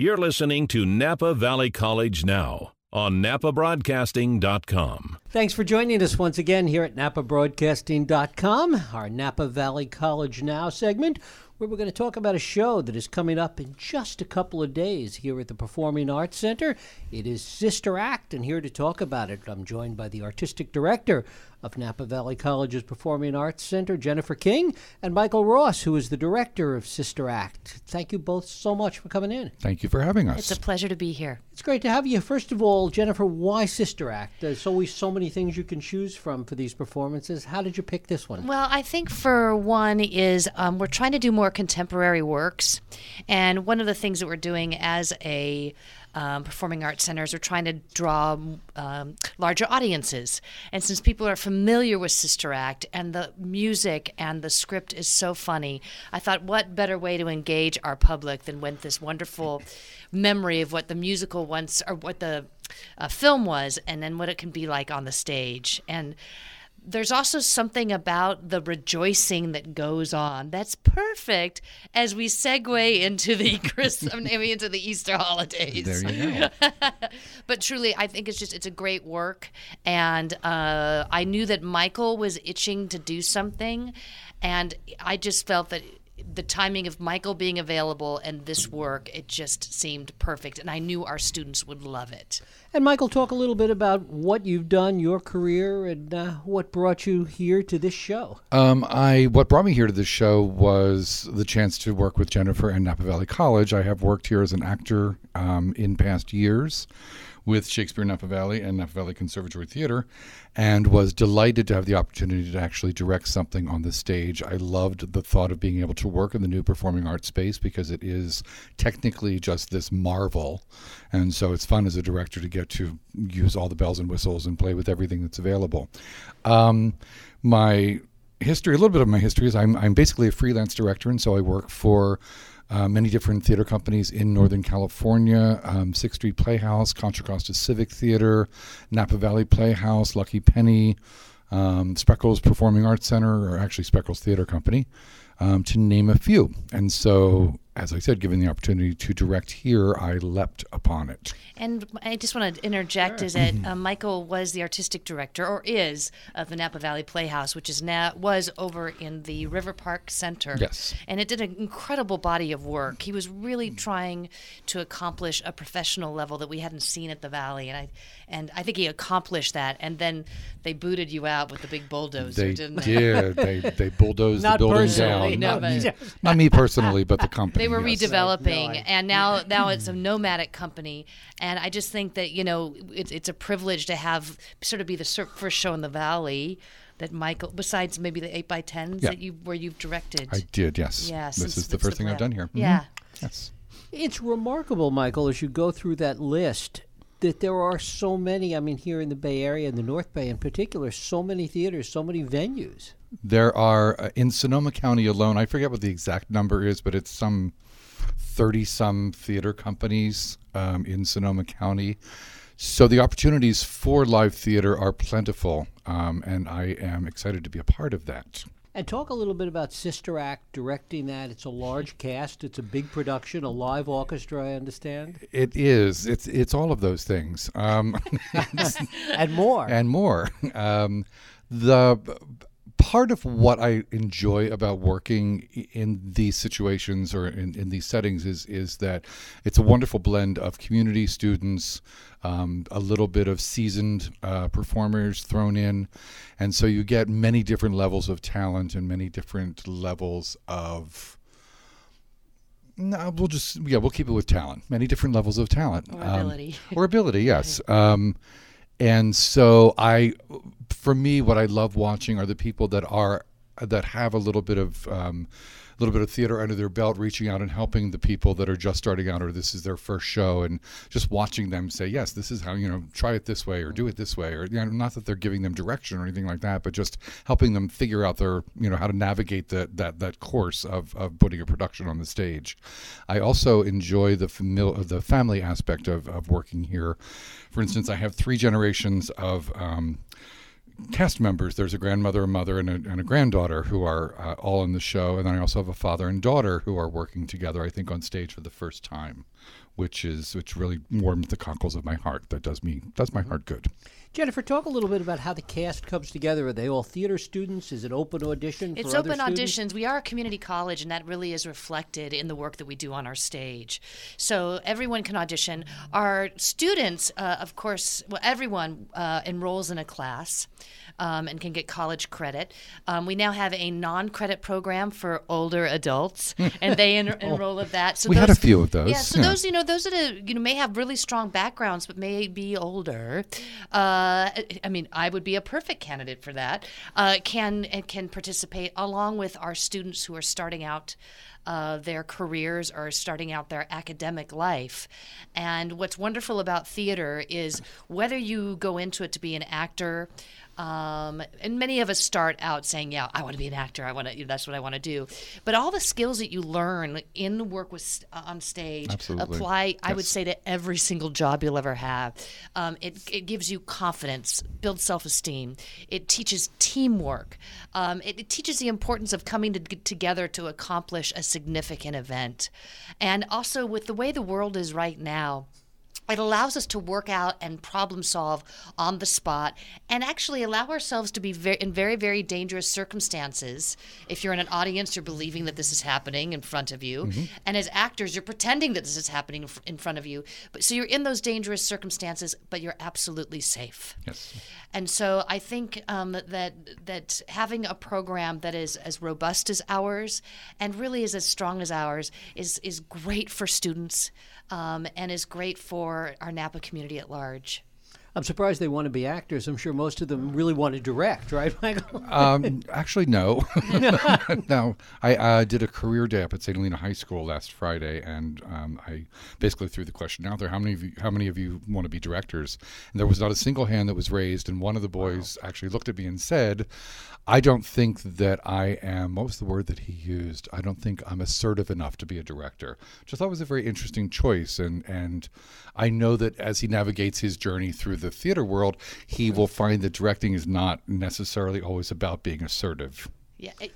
You're listening to Napa Valley College Now on napabroadcasting.com. Thanks for joining us once again here at napabroadcasting.com, our Napa Valley College Now segment, where we're going to talk about a show that is coming up in just a couple of days here at the Performing Arts Center. It is Sister Act, and here to talk about it, I'm joined by the artistic director of Napa Valley College's Performing Arts Center, Jennifer King, and Michael Ross, who is the director of Sister Act. Thank you both so much for coming in. Thank you for having us. It's a pleasure to be here. It's great to have you. First of all, Jennifer, why Sister Act? There's always so many things you can choose from for these performances. How did you pick this one? Well, I think for one is um, we're trying to do more contemporary works, and one of the things that we're doing as a um, performing arts centers are trying to draw um, larger audiences. And since people are familiar with Sister Act and the music and the script is so funny, I thought, what better way to engage our public than with this wonderful memory of what the musical once or what the uh, film was, and then what it can be like on the stage. And there's also something about the rejoicing that goes on that's perfect as we segue into the Christmas, I mean, into the Easter holidays. There you go. but truly, I think it's just it's a great work, and uh, I knew that Michael was itching to do something, and I just felt that the timing of Michael being available and this work, it just seemed perfect. And I knew our students would love it. And Michael, talk a little bit about what you've done, your career, and uh, what brought you here to this show. Um, I what brought me here to this show was the chance to work with Jennifer and Napa Valley College. I have worked here as an actor um, in past years with Shakespeare Napa Valley and Napa Valley Conservatory Theater, and was delighted to have the opportunity to actually direct something on the stage. I loved the thought of being able to work in the new performing arts space because it is technically just this marvel, and so it's fun as a director to get to use all the bells and whistles and play with everything that's available. Um, my history, a little bit of my history is I'm, I'm basically a freelance director, and so I work for uh, many different theater companies in Northern California um, Sixth Street Playhouse, Contra Costa Civic Theater, Napa Valley Playhouse, Lucky Penny, um, Spreckels Performing Arts Center, or actually Spreckels Theater Company, um, to name a few. And so, as I said, given the opportunity to direct here, I leapt upon it. And I just want to interject is that uh, Michael was the artistic director, or is, of the Napa Valley Playhouse, which is now was over in the River Park Center. Yes. And it did an incredible body of work. He was really trying to accomplish a professional level that we hadn't seen at the Valley, and I and I think he accomplished that. And then they booted you out with the big bulldozer, They didn't they? did. they they bulldozed Not the building personally, down. no, not, but- me, not me personally, but the company. They were yes. redeveloping, No, I- and now now it's a nomadic company. And I just think that you know it's it's a privilege to have sort of be the first show in the valley that Michael, besides maybe the eight by tens that you where you've directed. I did. Yes. Yeah, This is the since first thing I've done here. Mhm. Yeah. Yes. It's remarkable, Michael, as you go through that list, that there are so many. I mean, here in the Bay Area, in the North Bay in particular, so many theaters, so many venues. There are uh, in Sonoma County alone. I forget what the exact number is, but it's some thirty some theater companies um, in Sonoma County. So the opportunities for live theater are plentiful, um, and I am excited to be a part of that. And talk a little bit about Sister Act directing that. It's a large cast. It's a big production, a live orchestra. I understand, It is. It's it's all of those things. Um, and more. and more. Um, the part of what I enjoy about working in these situations or in, in these settings is is that it's a wonderful blend of community students, um, a little bit of seasoned uh, performers thrown in, and so you get many different levels of talent and many different levels of. No, we'll just yeah, we'll keep it with talent. Many different levels of talent Or Um, ability. or ability, yes. Um, and so I, for me, what I love watching are the people that are that have a little bit of um, little bit of theater under their belt, reaching out and helping the people that are just starting out or this is their first show, and just watching them say, yes, this is how you know, try it this way or do it this way, or you know, not that they're giving them direction or anything like that, but just helping them figure out their you know how to navigate that that that course of of putting a production on the stage. I also enjoy the famil- the family aspect of of working here. For instance, I have three generations of um, cast members. There's a grandmother, a mother, and a, and a granddaughter who are uh, all in the show. And then I also have a father and daughter who are working together, I think, on stage for the first time which is which really warms the cockles of my heart. That does me does my heart good. Jennifer, talk a little bit about how the cast comes together. Are they all theater students? Is it open audition? It's for open other students? auditions. We are a community college, and that really is reflected in the work that we do on our stage. So everyone can audition. Our students, uh, of course, well, everyone uh, enrolls in a class. Um, and can get college credit. Um, we now have a non-credit program for older adults, and they en- enroll of that. So We had a few of those, Yeah, so yeah. those you know those that are, you know may have really strong backgrounds, but may be older. Uh, I mean, I would be a perfect candidate for that. Uh, can and can participate along with our students who are starting out. Uh, their careers or starting out their academic life. And what's wonderful about theater is whether you go into it to be an actor, um, and many of us start out saying, "Yeah, I want to be an actor. I want to. That's what I want to do." But all the skills that you learn in the work with on stage Absolutely. apply. I would say to every single job you'll ever have. Um, it it gives you confidence, builds self esteem. It teaches teamwork. Um, it, it teaches the importance of coming to, together to accomplish a significant event, and also with the way the world is right now it allows us to work out and problem solve on the spot and actually allow ourselves to be very, in very very dangerous circumstances. If you're in an audience you're believing that this is happening in front of you. And as actors you're pretending that this is happening in in front of you. But so you're in those dangerous circumstances but you're absolutely safe. Yes. and so I think um, that that having a program that is as robust as ours and really is as strong as ours is is great for students um, and is great for our Napa community at large. I'm surprised they want to be actors. I'm sure most of them really want to direct, right, Michael? Um, actually, no. no. I uh, did a career day up at St. Helena High School last Friday, and um, I basically threw the question out there: How many of you? How many of you want to be directors? And there was not a single hand that was raised. And one of the boys actually looked at me and said, "I don't think that I am." What was the word that he used? I don't think I'm assertive enough to be a director. Which I thought was a very interesting choice, and and I know that as he navigates his journey through the theater world, he will find that directing is not necessarily always about being assertive. Yeah. It,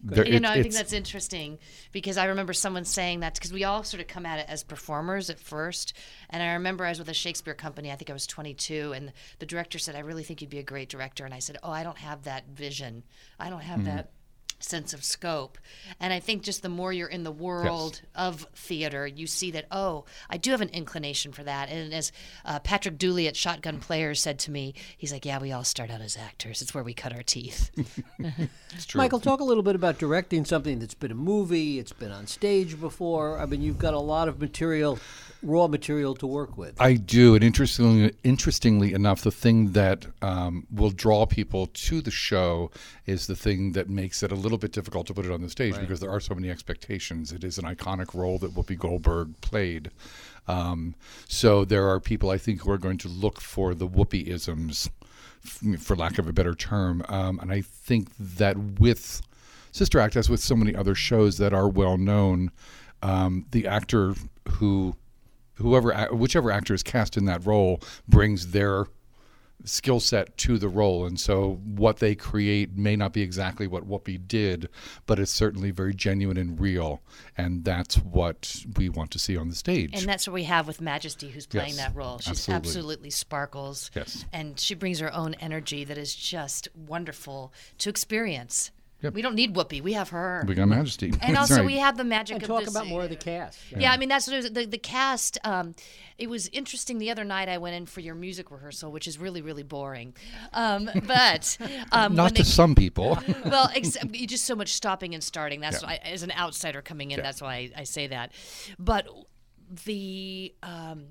There- you it- know, I think that's interesting because I remember someone saying that because we all sort of come at it as performers at first. And I remember I was with a Shakespeare company, I think I was 22, and the director said, I really think you'd be a great director. And I said, Oh, I don't have that vision. I don't have hmm. that sense of scope. And I think just the more you're in the world of theater, you see that, oh, I do have an inclination for that. And as uh, Patrick Dooley at Shotgun Players said to me, he's like, Yeah, we all start out as actors. It's where we cut our teeth. It's true. Michael, talk a little bit about directing something that's been a movie, it's been on stage before. I mean, you've got a lot of material, raw material to work with. I do, and interestingly, interestingly enough, the thing that um, will draw people to the show is the thing that makes it a little bit difficult to put it on the stage because there are so many expectations. It is an iconic role that Whoopi Goldberg played. Um, so there are people I think who are going to look for the Whoopi isms, f- for lack of a better term, um, and I think that with Sister Act, as with so many other shows that are well known, um, the actor who whoever whichever actor is cast in that role brings their skill set to the role and so what they create may not be exactly what Whoopi did but it's certainly very genuine and real and that's what we want to see on the stage And that's what we have with Majesty, who's playing Yes, that role. She's absolutely. absolutely, sparkles. Yes. And she brings her own energy that is just wonderful to experience. Yep. We don't need Whoopi, we have her. we got majesty and also, right. we have the magic and of talk this- about more of the cast. Yeah, I mean that's what it was, the the cast. Um, it was interesting. The other night I went in for your music rehearsal, which is really really boring. Um, but um, not to they- some people well, except you just so much stopping and starting. That's why, as an outsider coming in, that's why I, I say that. But the um,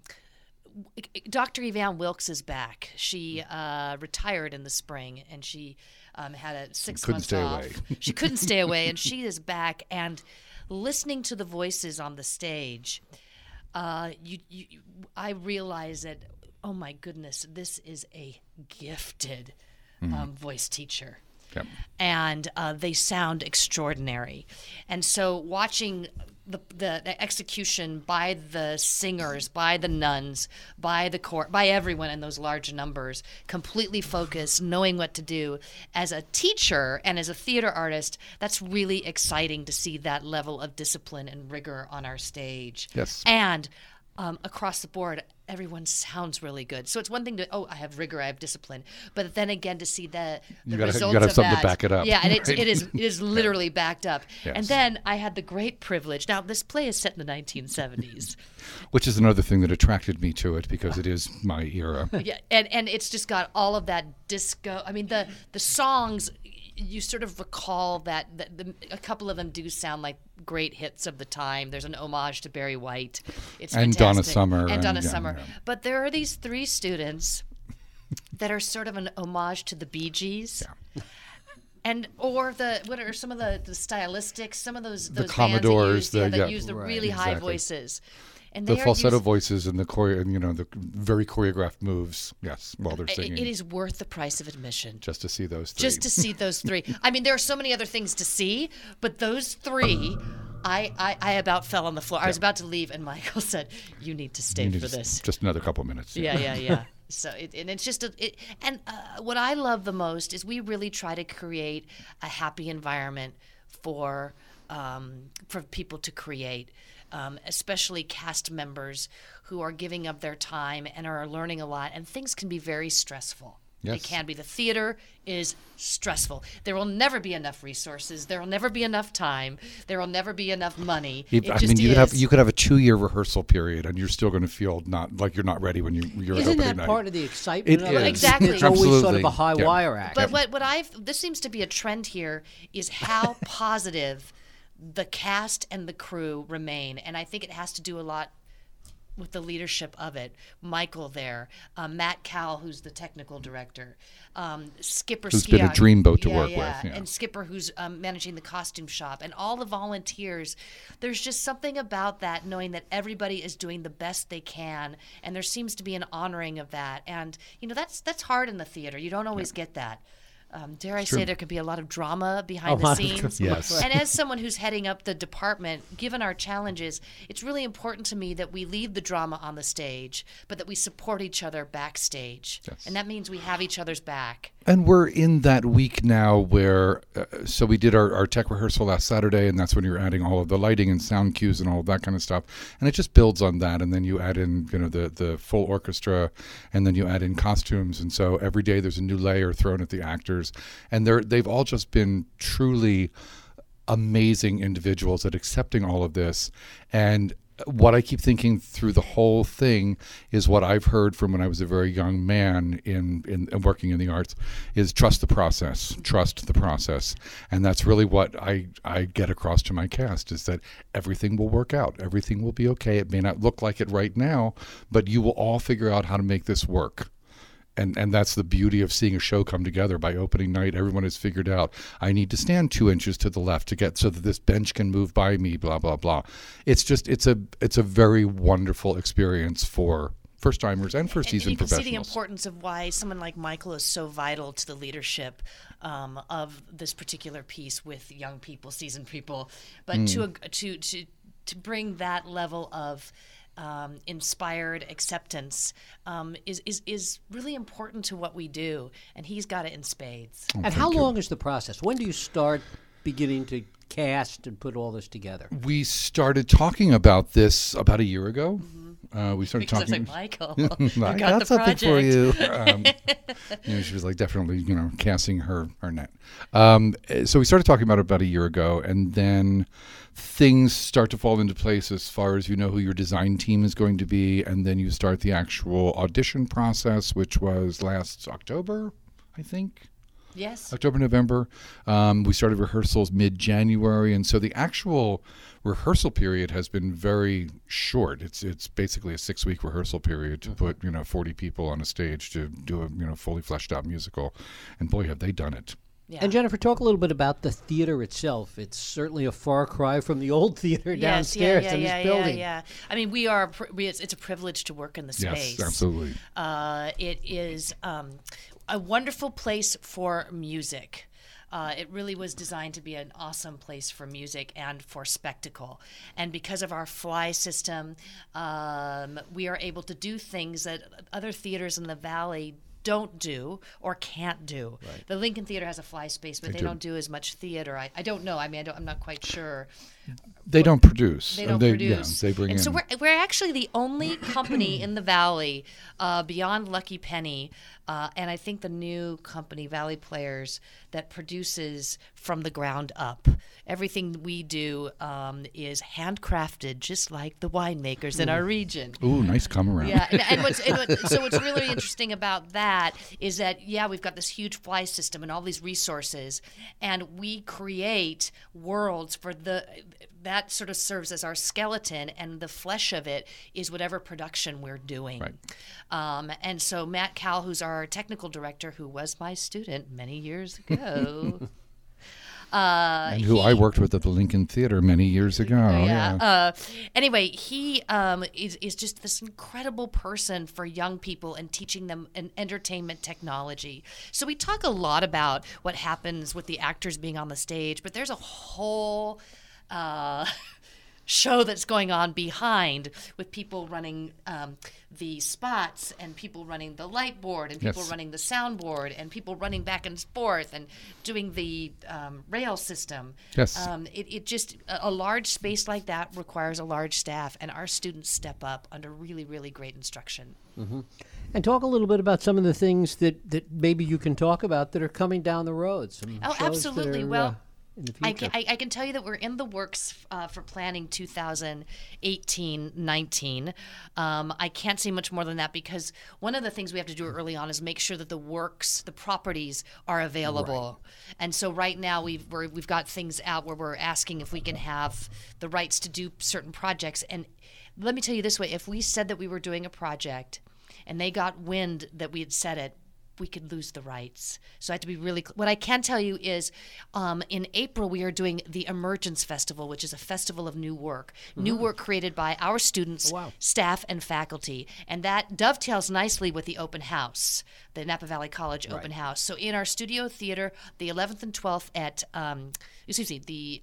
Dr. Evan Wilkes is back. She uh, retired in the spring, and she um, had a six Couldn't months stay off. away. she couldn't stay away, and she is back. And listening to the voices on the stage, uh, you, you, I realize that. Oh my goodness, this is a gifted um, voice teacher Yep. and uh, they sound extraordinary. And so, watching the, the, the execution by the singers, by the nuns, by the court, by everyone in those large numbers, completely focused, knowing what to do. As a teacher and as a theater artist, that's really exciting to see that level of discipline and rigor on our stage. Yes. And um, across the board, everyone sounds really good. So it's one thing to oh, I have rigor, I have discipline, but then again to see the, the You gotta- you results gotta have of something to back it up, Yeah, and it's, right? it is it is literally backed up. And then I had the great privilege. Now this play is set in the 1970s. Which is another thing that attracted me to it because it is my era. yeah, and and it's just got all of that disco. I mean the the songs. You sort of recall that, that the, a couple of them do sound like great hits of the time. There's an homage to Barry White. It's And Donna. Summer and Donna yeah, Summer. yeah. But there are these three students that are sort of an homage to the Bee Gees. And or the what are some of the, the stylistics, some of those those Commodores, bands that use, yeah, the- that yeah, use the right, really high voices. And The falsetto used- voices and the choreo, you know, the very choreographed moves. Yes, while they're singing, it is worth the price of admission. just to see those three. just to see those three. I mean, there are so many other things to see, but those three, I, I, I about fell on the floor. I was about to leave, and Michael said, "You need to stay need for just- this." Just another couple minutes. Yeah, yeah, yeah. So it, and it's just a, it, and uh, what I love the most is we really try to create a happy environment for um, for people to create, um, especially cast members who are giving up their time and are learning a lot. And things can be very stressful. Yes. It can be. The theater is stressful. There will never be enough resources. There will never be enough time. There will never be enough money. If- it I just mean, you could have you could have a two year rehearsal period, and you're still going to feel not like you're not ready when you you're Isn't opening that night. part of the excitement? It of is. Exactly. It's always sort of a high Yeah. wire act. But what what I've this seems to be a trend here is how positive the cast and the crew remain, and I think it has to do a lot with the leadership of it. Michael there, um, Matt Cowell, who's the technical director, um, Skipper Who's been a dreamboat to yeah, work yeah, with, yeah. and Skipper, who's um, managing the costume shop, and all the volunteers. There's just something about that, knowing that everybody is doing the best they can, and there seems to be an honoring of that. And you know, that's that's hard in the theater. You don't always get that. Um, dare I say there could be a lot of drama behind A the scenes. Yes. And as someone who's heading up the department, given our challenges, it's really important to me that we leave the drama on the stage, but that we support each other backstage. Yes. And that means we have each other's back. And we're in that week now where, uh, so we did our, our tech rehearsal last Saturday, and that's when you're adding all of the lighting and sound cues and all of that kind of stuff. And it just builds on that. And then you add in, you know, the, the full orchestra, and then you add in costumes. And so every day there's a new layer thrown at the actors. And they're, they've all just been truly amazing individuals at accepting all of this. And what I keep thinking through the whole thing is what I've heard from when I was a very young man in, in, in working in the arts is trust the process, trust the process, and that's really what I I get across to my cast is that everything will work out, everything will be okay. It may not look like it right now, but you will all figure out how to make this work and and that's the beauty of seeing a show come together. By opening night everyone has figured out i need to stand two inches to the left to get so that this bench can move by me blah blah blah. It's just it's a it's a very wonderful experience for first timers and first And, and season you can see the importance of why someone like Michael is so vital to the leadership um, of this particular piece with young people, seasoned people. But to, ag- to to to bring that level of um, inspired acceptance um, is, is is really important to what we do, and he's got it in spades. and how long is the process? When do you start beginning to cast and put all this together? we started talking about this about a year ago uh, we started Because I was talking like, Michael, I got, got the something project. for you. Um, you know, she was like definitely, you know, casting her her net. Um, so we started talking about it about a year ago, and then things start to fall into place as far as you know who your design team is going to be, and then you start the actual audition process, which was last October, I think. Yes. October, November. Um, we started rehearsals mid January, and so the actual rehearsal period has been very short. It's it's basically a six week rehearsal period to put you know forty people on a stage to do a you know fully fleshed out musical, and boy have they done it. Yeah. And Jennifer, talk a little bit about the theater itself. It's certainly a far cry from the old theater downstairs yes, yeah, in yeah, this yeah, building. Yeah, I mean, we are. We, it's, it's a privilege to work in the space. Yes, absolutely. Uh, it is um, a wonderful place for music. Uh, it really was designed to be an awesome place for music and for spectacle. And because of our fly system, um, we are able to do things that other theaters in the valley don't do or can't do. The Lincoln Theater has a fly space, but they, do. don't do as much theater. I, I don't know. I mean, I don't, I'm not quite sure. They don't produce. They don't they, produce. Yeah, they bring and in. so we're, we're actually the only company in the valley uh, beyond Lucky Penny, uh, and I think the new company Valley Players that produces from the ground up. Everything we do um, is handcrafted, just like the winemakers in our region. Ooh, nice come around. Yeah, and, and, what's, and what, so what's really interesting about that is that yeah, we've got this huge fly system and all these resources, and we create worlds for the that sort of serves as our skeleton, and the flesh of it is whatever production we're doing. Right. Um, and so Matt Cal, who's our technical director, who was my student many years ago. Uh, and who I worked with at the Lincoln Theater many years ago. yeah. Uh, anyway, he um, is, is just this incredible person for young people and teaching them an entertainment technology. So we talk a lot about what happens with the actors being on the stage, but there's a whole. Uh, show that's going on behind with people running um, the spots and people running the light board and people Yes. running the soundboard and people running back and forth and doing the um, rail system. Yes. Um, it, it just, a a large space like that requires a large staff, and our students step up under really, really great instruction. And talk a little bit about some of the things that, that maybe you can talk about that are coming down the road. Some Oh, absolutely. are, Well, uh, in the I can, I, I can tell you that we're in the works uh, for planning 2018 19. Um, I can't say much more than that because one of the things we have to do early on is make sure that the works, the properties are available. And so right now we've, we're, we've got things out where we're asking if we can have the rights to do certain projects. And let me tell you this way if we said that we were doing a project and they got wind that we had said it, we could lose the rights. So I have to be really. Cl- what I can tell you is, um, in April we are doing the Emergence Festival, which is a festival of new work, new work created by our students, wow. staff, and faculty, and that dovetails nicely with the open house, the Napa Valley College open house. So in our studio theater, the 11th and 12th at, um, excuse me, the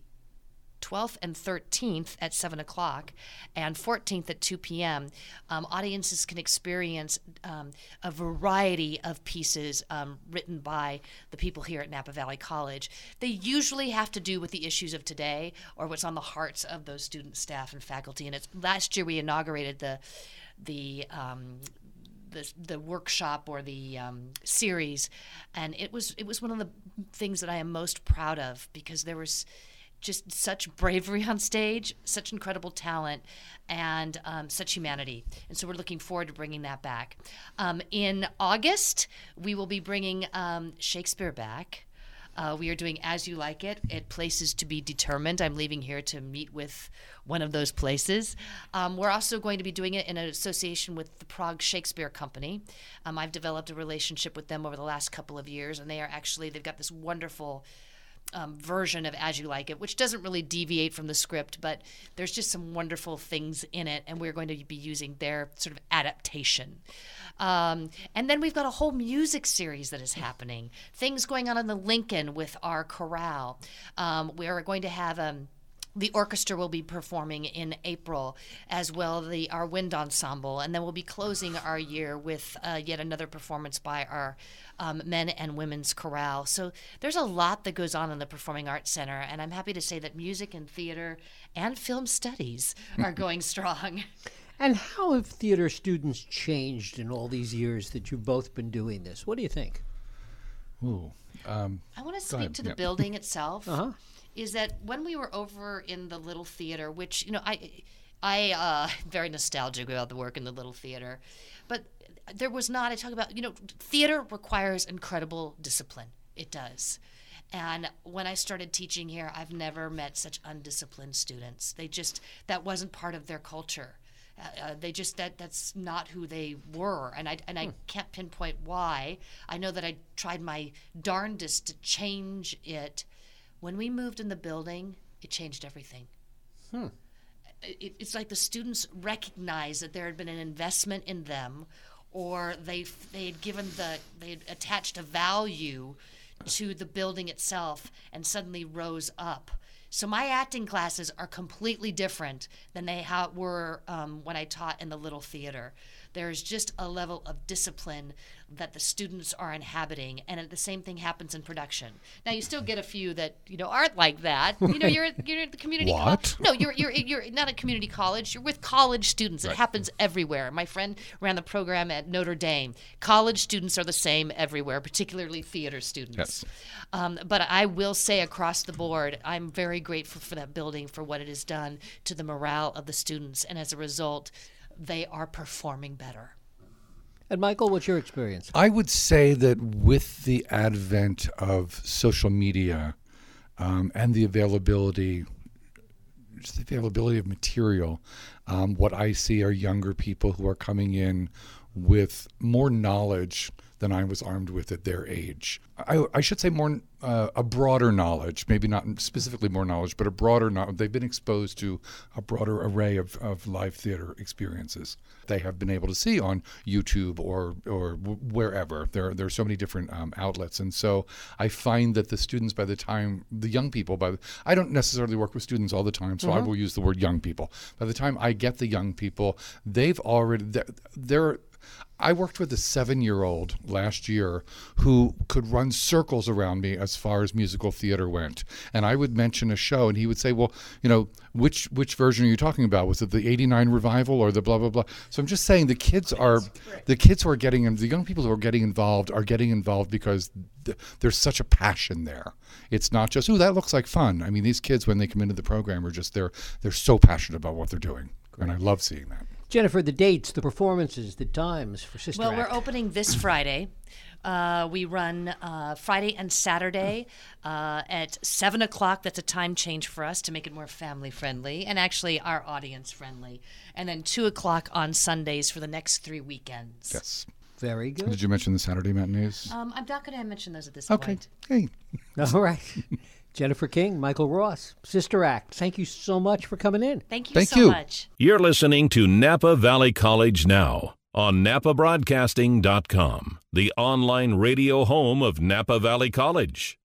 12th and 13th at 7 o'clock and 14th at 2 p.m. Um, audiences can experience um, a variety of pieces um, written by the people here at Napa Valley College. They usually have to do with the issues of today or what's on the hearts of those students, staff, and faculty. And it's last year we inaugurated the the um, the, the workshop or the um, series, and it was it was one of the things that I am most proud of because there was just such bravery on stage, such incredible talent, and um, such humanity. And so we're looking forward to bringing that back. Um, in August, we will be bringing um, Shakespeare back. Uh, we are doing As You Like It at places to be determined. I'm leaving here to meet with one of those places. Um, we're also going to be doing it in association with the Prague Shakespeare Company. Um, I've developed a relationship with them over the last couple of years, and they are actually, they've got this wonderful um, version of As You Like It, which doesn't really deviate from the script, but there's just some wonderful things in it, and we're going to be using their sort of adaptation. Um, and then we've got a whole music series that is happening, things going on in the Lincoln with our chorale. Um, we're going to have um, the orchestra will be performing in April, as well the our wind ensemble, and then we'll be closing our year with uh, yet another performance by our um, men and women's chorale. So there's a lot that goes on in the Performing Arts Center, and I'm happy to say that music and theater and film studies are going strong. and how have theater students changed in all these years that you've both been doing this? What do you think? Ooh. Um, I want to speak ahead, to the yeah. building itself. Uh-huh. Is that when we were over in the little theater, which you know I, I uh, very nostalgic about the work in the little theater, but there was not. I talk about you know theater requires incredible discipline. It does. And when I started teaching here, I've never met such undisciplined students. They just that wasn't part of their culture. Uh, uh, they just that that's not who they were, and I and I can't pinpoint why. I know that I tried my darndest to change it. When we moved in the building, it changed everything. It, it's like the students recognized that there had been an investment in them, or they they had given the they had attached a value to the building itself, and suddenly rose up So my acting classes are completely different than they were um, when I taught in the little theater. There's just a level of discipline that the students are inhabiting, and the same thing happens in production. Now you still get a few that you know aren't like that. You know, you're you're at the community. co- What? no, you're you're you're not at community college. You're with college students. It happens everywhere. My friend ran the program at Notre Dame. College students are the same everywhere, particularly theater students. Yes. Um, but I will say across the board, I'm very grateful for that building for what it has done to the morale of the students, and as a result, they are performing better. And Michael, what's your experience? I would say that with the advent of social media um, and the availability, just the availability of material, um, what I see are younger people who are coming in with more knowledge than I was armed with at their age. I, I should say more uh, a broader knowledge, maybe not specifically more knowledge, but a broader knowledge. They've been exposed to a broader array of, of live theater experiences. They have been able to see on YouTube or or wherever. There there are so many different um, outlets, and so I find that the students, by the time the young people, by the, I don't necessarily work with students all the time, so I will use the word young people. By the time I get the young people, they've already they're, they're I worked with a seven year old last year who could run circles around me as far as musical theater went. And I would mention a show and he would say, Well, you know, which which version are you talking about? Was it the eighty nine revival or the blah blah blah? So I'm just saying the kids are the kids who are getting in the young people who are getting involved are getting involved because th- there's such a passion there. It's not just, oh, that looks like fun. I mean, these kids when they come into the program are just they're they're so passionate about what they're doing. And I love seeing that. Jennifer, the dates, the performances, the times for Sister Well, we're opening this Friday. Uh, we run uh, Friday and Saturday uh, at 7 o'clock. That's a time change for us to make it more family friendly and actually our audience friendly. And then 2 o'clock on Sundays for the next three weekends. Yes. Very good. Did you mention the Saturday matinees? Um, I'm not going to mention those at this Okay. point. Hey. All right. Jennifer King, Michael Ross, Sister Act. Thank you so much for coming in. Thank you Thank so you. much. You're listening to Napa Valley College Now on napabroadcasting.com, the online radio home of Napa Valley College.